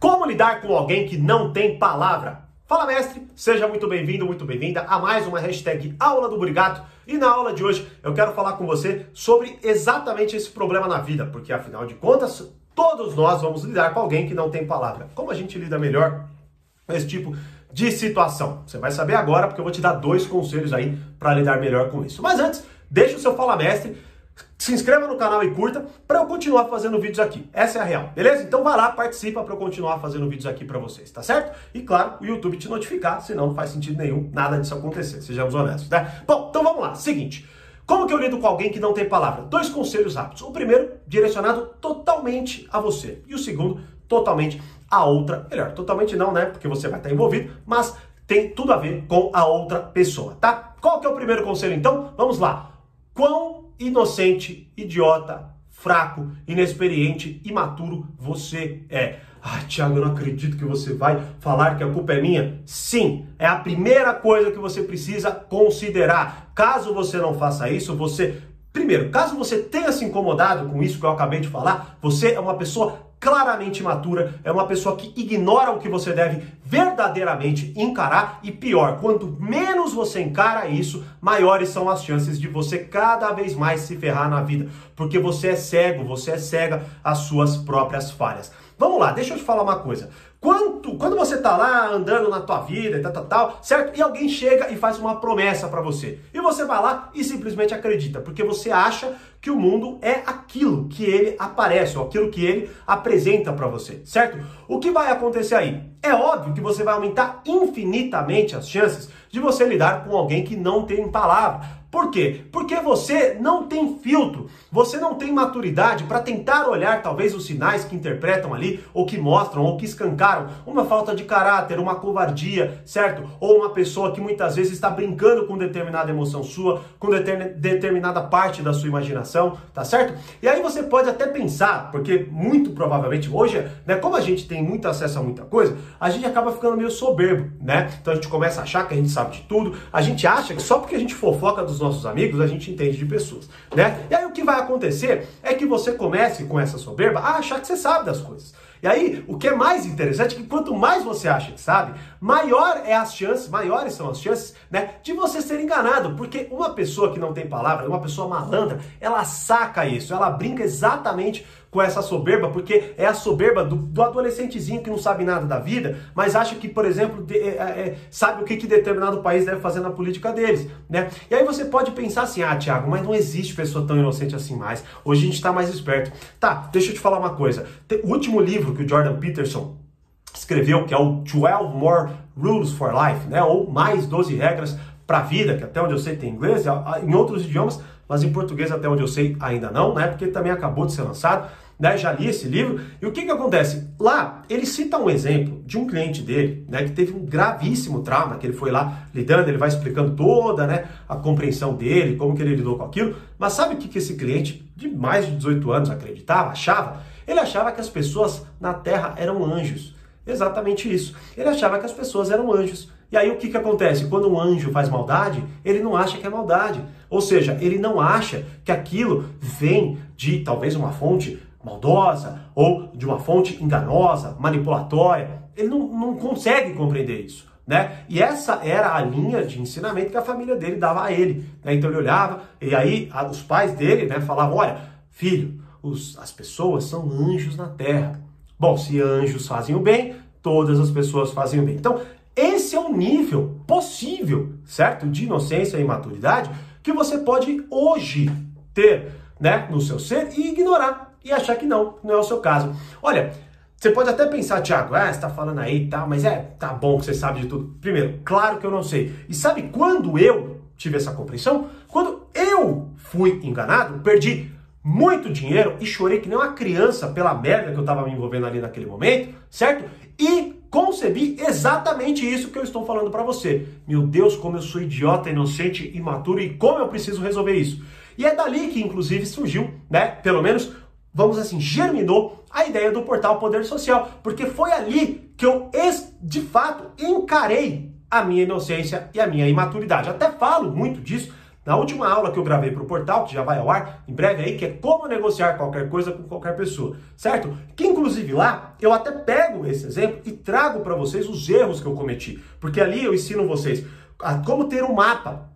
Como lidar com alguém que não tem palavra? Fala mestre, seja muito bem-vindo, muito bem-vinda a mais uma hashtag Aula do Burigato. E na aula de hoje eu quero falar com você sobre exatamente esse problema na vida, porque afinal de contas, todos nós vamos lidar com alguém que não tem palavra. Como a gente lida melhor com esse tipo de situação? Você vai saber agora, porque eu vou te dar dois conselhos aí para lidar melhor com isso. Mas antes, deixa o seu Fala Mestre se inscreva no canal e curta para eu continuar fazendo vídeos aqui. Essa é a real, beleza? Então vai lá, participa para eu continuar fazendo vídeos aqui para vocês, tá certo? E claro, o YouTube te notificar, senão não faz sentido nenhum nada disso acontecer, sejamos honestos, né? Bom, então vamos lá. Seguinte, como que eu lido com alguém que não tem palavra? Dois conselhos rápidos. O primeiro, direcionado totalmente a você. E o segundo, totalmente a outra. Melhor, totalmente não, né? Porque você vai estar envolvido, mas tem tudo a ver com a outra pessoa, tá? Qual que é o primeiro conselho então? Vamos lá. Quão inocente, idiota, fraco, inexperiente, imaturo você é. Ai, Tiago, eu não acredito que você vai falar que a culpa é minha. Sim, é a primeira coisa que você precisa considerar. Caso você não faça isso, você. Primeiro, caso você tenha se incomodado com isso que eu acabei de falar, você é uma pessoa claramente imatura, é uma pessoa que ignora o que você deve verdadeiramente encarar e pior, quanto menos você encara isso, maiores são as chances de você cada vez mais se ferrar na vida, porque você é cego, você é cega às suas próprias falhas. Vamos lá, deixa eu te falar uma coisa. Quanto, quando você tá lá andando na tua vida e tal, tal, tal, certo? E alguém chega e faz uma promessa para você. E você vai lá e simplesmente acredita, porque você acha que o mundo é aquilo que ele aparece, ou aquilo que ele apresenta para você, certo? O que vai acontecer aí? É óbvio que você vai aumentar infinitamente as chances de você lidar com alguém que não tem palavra. Por quê? Porque você não tem filtro, você não tem maturidade para tentar olhar talvez os sinais que interpretam ali, ou que mostram, ou que escancaram uma falta de caráter, uma covardia, certo? Ou uma pessoa que muitas vezes está brincando com determinada emoção sua, com determinada parte da sua imaginação, tá certo? E aí você pode até pensar, porque muito provavelmente hoje, né, como a gente tem muito acesso a muita coisa, a gente acaba ficando meio soberbo, né? Então a gente começa a achar que a gente sabe de tudo, a gente acha que só porque a gente fofoca dos nossos amigos, a gente entende de pessoas, né? E aí o que vai acontecer é que você comece com essa soberba a achar que você sabe das coisas. E aí, o que é mais interessante é que quanto mais você acha que sabe, maior é as chances, maiores são as chances, né, de você ser enganado, porque uma pessoa que não tem palavra, uma pessoa malandra, ela saca isso, ela brinca exatamente com essa soberba, porque é a soberba do, do adolescentezinho que não sabe nada da vida, mas acha que, por exemplo, de, é, é, sabe o que, que determinado país deve fazer na política deles, né? E aí você pode pensar assim, ah, Tiago, mas não existe pessoa tão inocente assim mais. Hoje a gente está mais esperto. Tá, deixa eu te falar uma coisa. O último livro que o Jordan Peterson escreveu, que é o 12 More Rules for Life, né? Ou mais 12 regras para a vida, que até onde eu sei tem inglês, em outros idiomas, mas em português até onde eu sei ainda não, né? Porque também acabou de ser lançado né? Já li esse livro. E o que que acontece? Lá, ele cita um exemplo de um cliente dele, né? Que teve um gravíssimo trauma, que ele foi lá lidando, ele vai explicando toda, né? A compreensão dele, como que ele lidou com aquilo. Mas sabe o que que esse cliente, de mais de 18 anos, acreditava, achava? Ele achava que as pessoas na Terra eram anjos. Exatamente isso. Ele achava que as pessoas eram anjos. E aí o que, que acontece? Quando um anjo faz maldade, ele não acha que é maldade. Ou seja, ele não acha que aquilo vem de talvez uma fonte maldosa ou de uma fonte enganosa, manipulatória. Ele não, não consegue compreender isso. Né? E essa era a linha de ensinamento que a família dele dava a ele. Né? Então ele olhava, e aí os pais dele né, falavam: Olha, filho, os, as pessoas são anjos na terra. Bom, se anjos fazem o bem, todas as pessoas fazem o bem. Então, esse é o nível possível, certo? De inocência e maturidade que você pode hoje ter né, no seu ser e ignorar e achar que não, não é o seu caso. Olha, você pode até pensar, Thiago, ah, você tá falando aí e tal, mas é, tá bom que você sabe de tudo. Primeiro, claro que eu não sei. E sabe quando eu tive essa compreensão? Quando eu fui enganado, perdi muito dinheiro e chorei que nem uma criança pela merda que eu tava me envolvendo ali naquele momento, certo? E concebi exatamente isso que eu estou falando para você. Meu Deus, como eu sou idiota, inocente, imaturo e como eu preciso resolver isso. E é dali que inclusive surgiu, né, pelo menos vamos assim, germinou a ideia do portal Poder Social, porque foi ali que eu de fato encarei a minha inocência e a minha imaturidade. Até falo muito disso na última aula que eu gravei para o portal, que já vai ao ar em breve aí, que é como negociar qualquer coisa com qualquer pessoa, certo? Que inclusive lá eu até pego esse exemplo e trago para vocês os erros que eu cometi, porque ali eu ensino vocês a como ter um mapa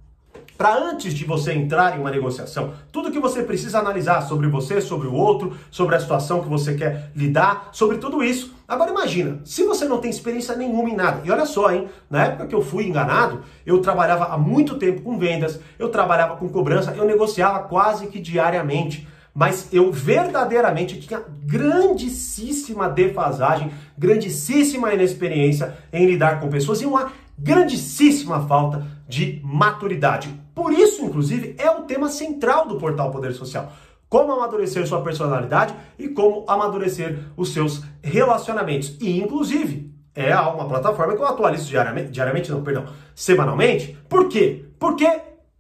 para antes de você entrar em uma negociação, tudo que você precisa analisar sobre você, sobre o outro, sobre a situação que você quer lidar, sobre tudo isso. Agora imagina, se você não tem experiência nenhuma em nada. E olha só, hein, na época que eu fui enganado, eu trabalhava há muito tempo com vendas, eu trabalhava com cobrança, eu negociava quase que diariamente mas eu verdadeiramente tinha grandíssima defasagem, grandíssima inexperiência em lidar com pessoas e uma grandíssima falta de maturidade. Por isso, inclusive, é o tema central do portal Poder Social. Como amadurecer sua personalidade e como amadurecer os seus relacionamentos. E, inclusive, é uma plataforma que eu atualizo diariamente, diariamente não, perdão, semanalmente. Por quê? Porque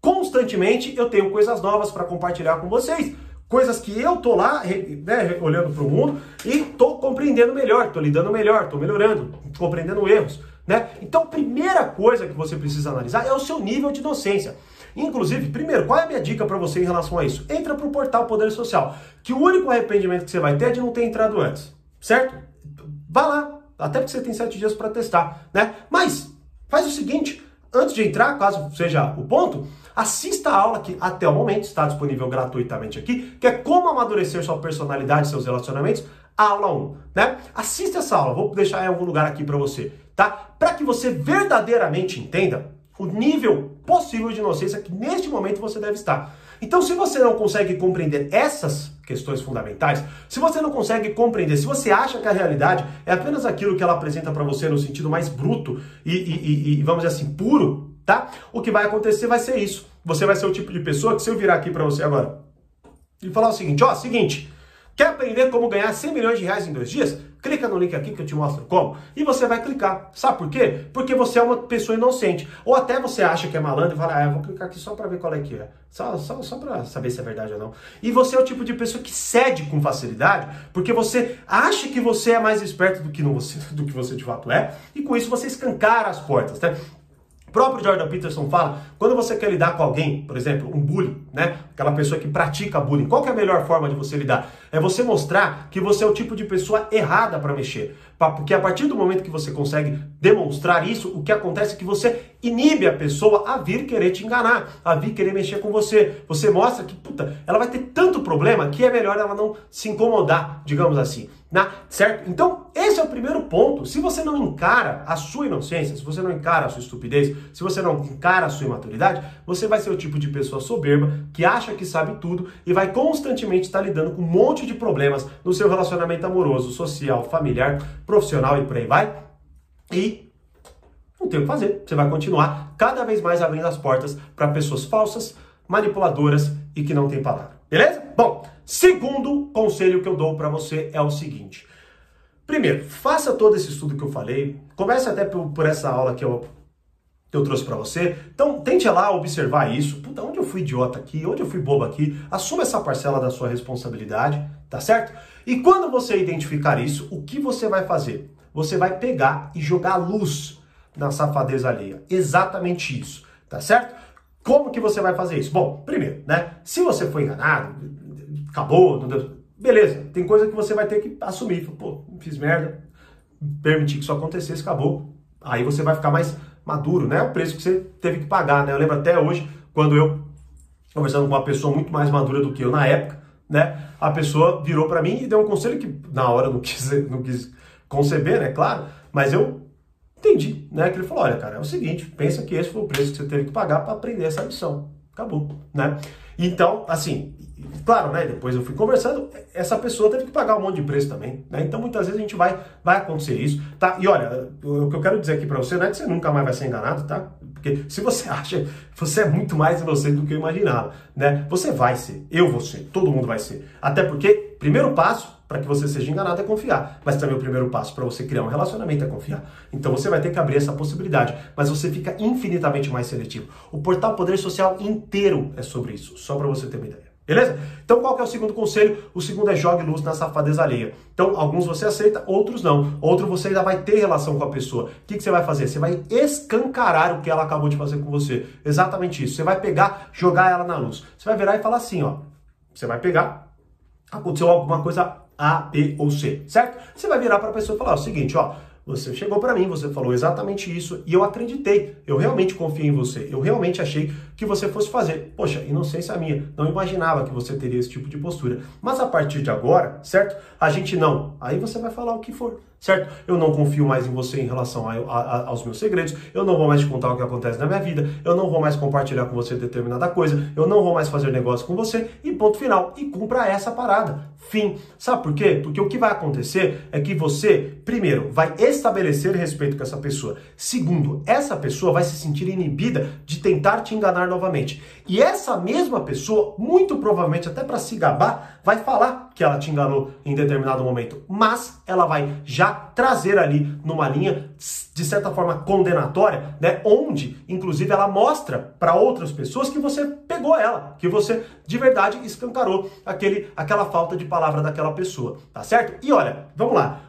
constantemente eu tenho coisas novas para compartilhar com vocês. Coisas que eu tô lá, né, olhando para o mundo e tô compreendendo melhor, tô lidando melhor, tô melhorando, compreendendo erros, né? Então, primeira coisa que você precisa analisar é o seu nível de docência. Inclusive, primeiro, qual é a minha dica para você em relação a isso? Entra para o portal Poder Social, que o único arrependimento que você vai ter é de não ter entrado antes, certo? Vá lá, até porque você tem sete dias para testar, né? Mas faz o seguinte, antes de entrar, caso seja o ponto, assista a aula que até o momento está disponível gratuitamente aqui, que é como amadurecer sua personalidade e seus relacionamentos, aula 1, né? Assista essa aula, vou deixar em algum lugar aqui para você, tá? Para que você verdadeiramente entenda o nível possível de inocência que neste momento você deve estar. Então, se você não consegue compreender essas questões fundamentais, se você não consegue compreender, se você acha que a realidade é apenas aquilo que ela apresenta para você no sentido mais bruto e, e, e, vamos dizer assim, puro, tá? O que vai acontecer vai ser isso. Você vai ser o tipo de pessoa que se eu virar aqui para você agora e falar o seguinte, ó, seguinte, quer aprender como ganhar 100 milhões de reais em dois dias? Clica no link aqui que eu te mostro como e você vai clicar. Sabe por quê? Porque você é uma pessoa inocente. Ou até você acha que é malandro e fala, ah, eu vou clicar aqui só para ver qual é que é. Só, só, só para saber se é verdade ou não. E você é o tipo de pessoa que cede com facilidade porque você acha que você é mais esperto do que, você, do que você de fato é. E com isso você escancara as portas, né? Próprio Jordan Peterson fala, quando você quer lidar com alguém, por exemplo, um bullying, né? Aquela pessoa que pratica bullying, qual é a melhor forma de você lidar? É você mostrar que você é o tipo de pessoa errada para mexer. Porque a partir do momento que você consegue demonstrar isso, o que acontece é que você inibe a pessoa a vir querer te enganar, a vir querer mexer com você. Você mostra que, puta, ela vai ter tanto problema que é melhor ela não se incomodar, digamos assim. Né? Certo? Então, esse é o primeiro ponto. Se você não encara a sua inocência, se você não encara a sua estupidez, se você não encara a sua imaturidade, você vai ser o tipo de pessoa soberba que acha que sabe tudo e vai constantemente estar lidando com um monte de problemas no seu relacionamento amoroso, social, familiar, profissional e por aí vai. E não tem o que fazer. Você vai continuar cada vez mais abrindo as portas para pessoas falsas, manipuladoras e que não têm palavra. Beleza? Bom, segundo conselho que eu dou para você é o seguinte. Primeiro, faça todo esse estudo que eu falei. Comece até por, por essa aula que eu, que eu trouxe para você. Então, tente lá observar isso. Puta, onde eu fui idiota aqui? Onde eu fui bobo aqui? Assuma essa parcela da sua responsabilidade, tá certo? E quando você identificar isso, o que você vai fazer? Você vai pegar e jogar luz na safadeza alheia. Exatamente isso, tá certo? Como que você vai fazer isso? Bom, primeiro, né? Se você foi enganado, acabou, não deu... beleza. Tem coisa que você vai ter que assumir. Pô, fiz merda, permitir que isso acontecesse, acabou. Aí você vai ficar mais maduro, né? O preço que você teve que pagar, né? Eu lembro até hoje, quando eu, conversando com uma pessoa muito mais madura do que eu na época, né? A pessoa virou para mim e deu um conselho que na hora não quis, não quis conceber, né? Claro, mas eu entendi, né? Que ele falou, olha, cara, é o seguinte, pensa que esse foi o preço que você teve que pagar para aprender essa lição. Acabou, né? Então, assim, claro, né? Depois eu fui conversando, essa pessoa teve que pagar um monte de preço também, né? Então, muitas vezes a gente vai, vai acontecer isso, tá? E olha, o que eu quero dizer aqui para você não é que você nunca mais vai ser enganado, tá? Porque se você acha, você é muito mais inocente do que eu imaginava, né? Você vai ser, eu vou ser, todo mundo vai ser. Até porque, primeiro passo, para que você seja enganado é confiar. Mas também o primeiro passo para você criar um relacionamento é confiar. Então você vai ter que abrir essa possibilidade, mas você fica infinitamente mais seletivo. O portal Poder Social inteiro é sobre isso, só para você ter uma ideia. Beleza? Então qual que é o segundo conselho? O segundo é jogue luz na safadeza alheia. Então alguns você aceita, outros não. Outro você ainda vai ter relação com a pessoa. O que, que você vai fazer? Você vai escancarar o que ela acabou de fazer com você. Exatamente isso. Você vai pegar, jogar ela na luz. Você vai virar e falar assim, ó. Você vai pegar, aconteceu alguma coisa A, B ou C, certo? Você vai virar para a pessoa e falar o seguinte, ó. Você chegou para mim, você falou exatamente isso e eu acreditei. Eu realmente confiei em você. Eu realmente achei que você fosse fazer. Poxa, inocência minha. Não imaginava que você teria esse tipo de postura. Mas a partir de agora, certo? A gente não. Aí você vai falar o que for certo? Eu não confio mais em você em relação a, a, aos meus segredos, eu não vou mais te contar o que acontece na minha vida, eu não vou mais compartilhar com você determinada coisa, eu não vou mais fazer negócio com você e ponto final. E cumpra essa parada. Fim. Sabe por quê? Porque o que vai acontecer é que você, primeiro, vai estabelecer respeito com essa pessoa. Segundo, essa pessoa vai se sentir inibida de tentar te enganar novamente. E essa mesma pessoa, muito provavelmente até para se gabar, vai falar que ela te enganou em determinado momento, mas ela vai já trazer ali numa linha de certa forma condenatória, né, onde inclusive ela mostra para outras pessoas que você pegou ela, que você de verdade escancarou aquele aquela falta de palavra daquela pessoa, tá certo? E olha, vamos lá,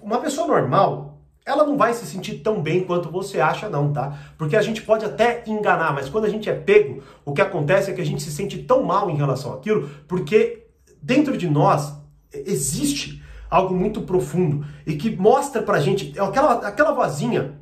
uma pessoa normal ela não vai se sentir tão bem quanto você acha, não, tá? Porque a gente pode até enganar, mas quando a gente é pego, o que acontece é que a gente se sente tão mal em relação àquilo, porque dentro de nós existe algo muito profundo e que mostra pra gente, é aquela, aquela vozinha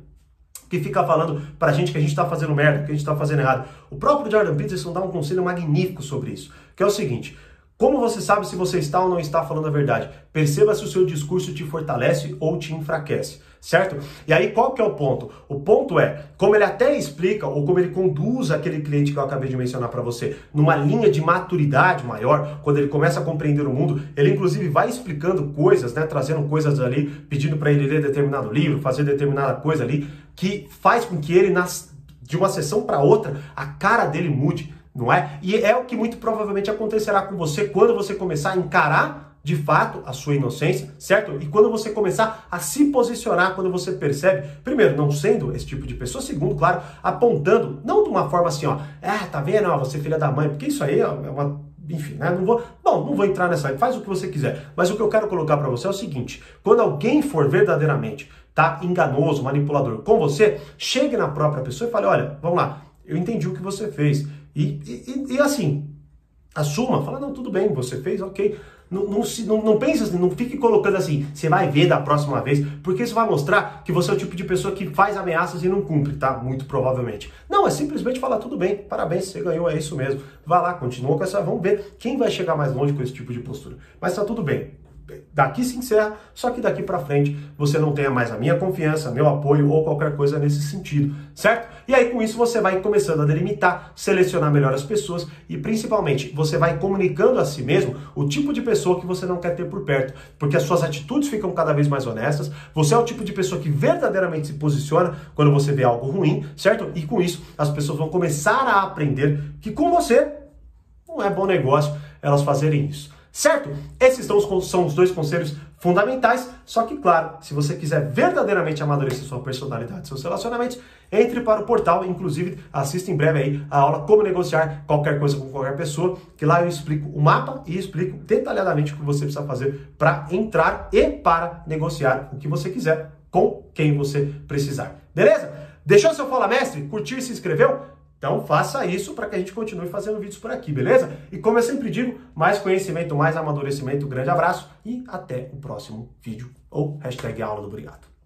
que fica falando pra gente que a gente tá fazendo merda, que a gente tá fazendo errado. O próprio Jordan Peterson dá um conselho magnífico sobre isso, que é o seguinte: como você sabe se você está ou não está falando a verdade? Perceba se o seu discurso te fortalece ou te enfraquece certo? E aí qual que é o ponto? O ponto é, como ele até explica, ou como ele conduz aquele cliente que eu acabei de mencionar para você, numa linha de maturidade maior, quando ele começa a compreender o mundo, ele inclusive vai explicando coisas, né, trazendo coisas ali, pedindo para ele ler determinado livro, fazer determinada coisa ali, que faz com que ele, nas, de uma sessão para outra, a cara dele mude, não é? E é o que muito provavelmente acontecerá com você quando você começar a encarar de fato a sua inocência, certo? E quando você começar a se posicionar, quando você percebe, primeiro, não sendo esse tipo de pessoa, segundo, claro, apontando, não de uma forma assim, ó, é, tá vendo, ó, você é filha da mãe, porque isso aí é uma enfim, né? Não vou, bom, não vou entrar nessa, faz o que você quiser. Mas o que eu quero colocar para você é o seguinte: quando alguém for verdadeiramente tá enganoso, manipulador com você, chegue na própria pessoa e fale: olha, vamos lá, eu entendi o que você fez. E, e, e assim, assuma, fala: não, tudo bem, você fez, ok. Não, não, não, não pense assim, não fique colocando assim, você vai ver da próxima vez, porque isso vai mostrar que você é o tipo de pessoa que faz ameaças e não cumpre, tá? Muito provavelmente. Não, é simplesmente falar, tudo bem, parabéns, você ganhou, é isso mesmo. Vá lá, continua com essa, vamos ver quem vai chegar mais longe com esse tipo de postura. Mas tá tudo bem daqui se encerra, só que daqui para frente você não tenha mais a minha confiança, meu apoio ou qualquer coisa nesse sentido, certo? E aí com isso você vai começando a delimitar, selecionar melhor as pessoas e principalmente você vai comunicando a si mesmo o tipo de pessoa que você não quer ter por perto, porque as suas atitudes ficam cada vez mais honestas, você é o tipo de pessoa que verdadeiramente se posiciona quando você vê algo ruim, certo? E com isso as pessoas vão começar a aprender que com você não é bom negócio elas fazerem isso. Certo? Esses são os dois conselhos fundamentais. Só que, claro, se você quiser verdadeiramente amadurecer sua personalidade, seus relacionamentos, entre para o portal. Inclusive, assista em breve aí a aula Como Negociar Qualquer Coisa com Qualquer Pessoa, que lá eu explico o mapa e explico detalhadamente o que você precisa fazer para entrar e para negociar o que você quiser com quem você precisar. Beleza? Deixou seu Fala Mestre? Curtiu e se inscreveu? Então faça isso para que a gente continue fazendo vídeos por aqui, beleza? E como eu sempre digo, mais conhecimento, mais amadurecimento, grande abraço e até o próximo vídeo ou hashtag aula do Obrigado.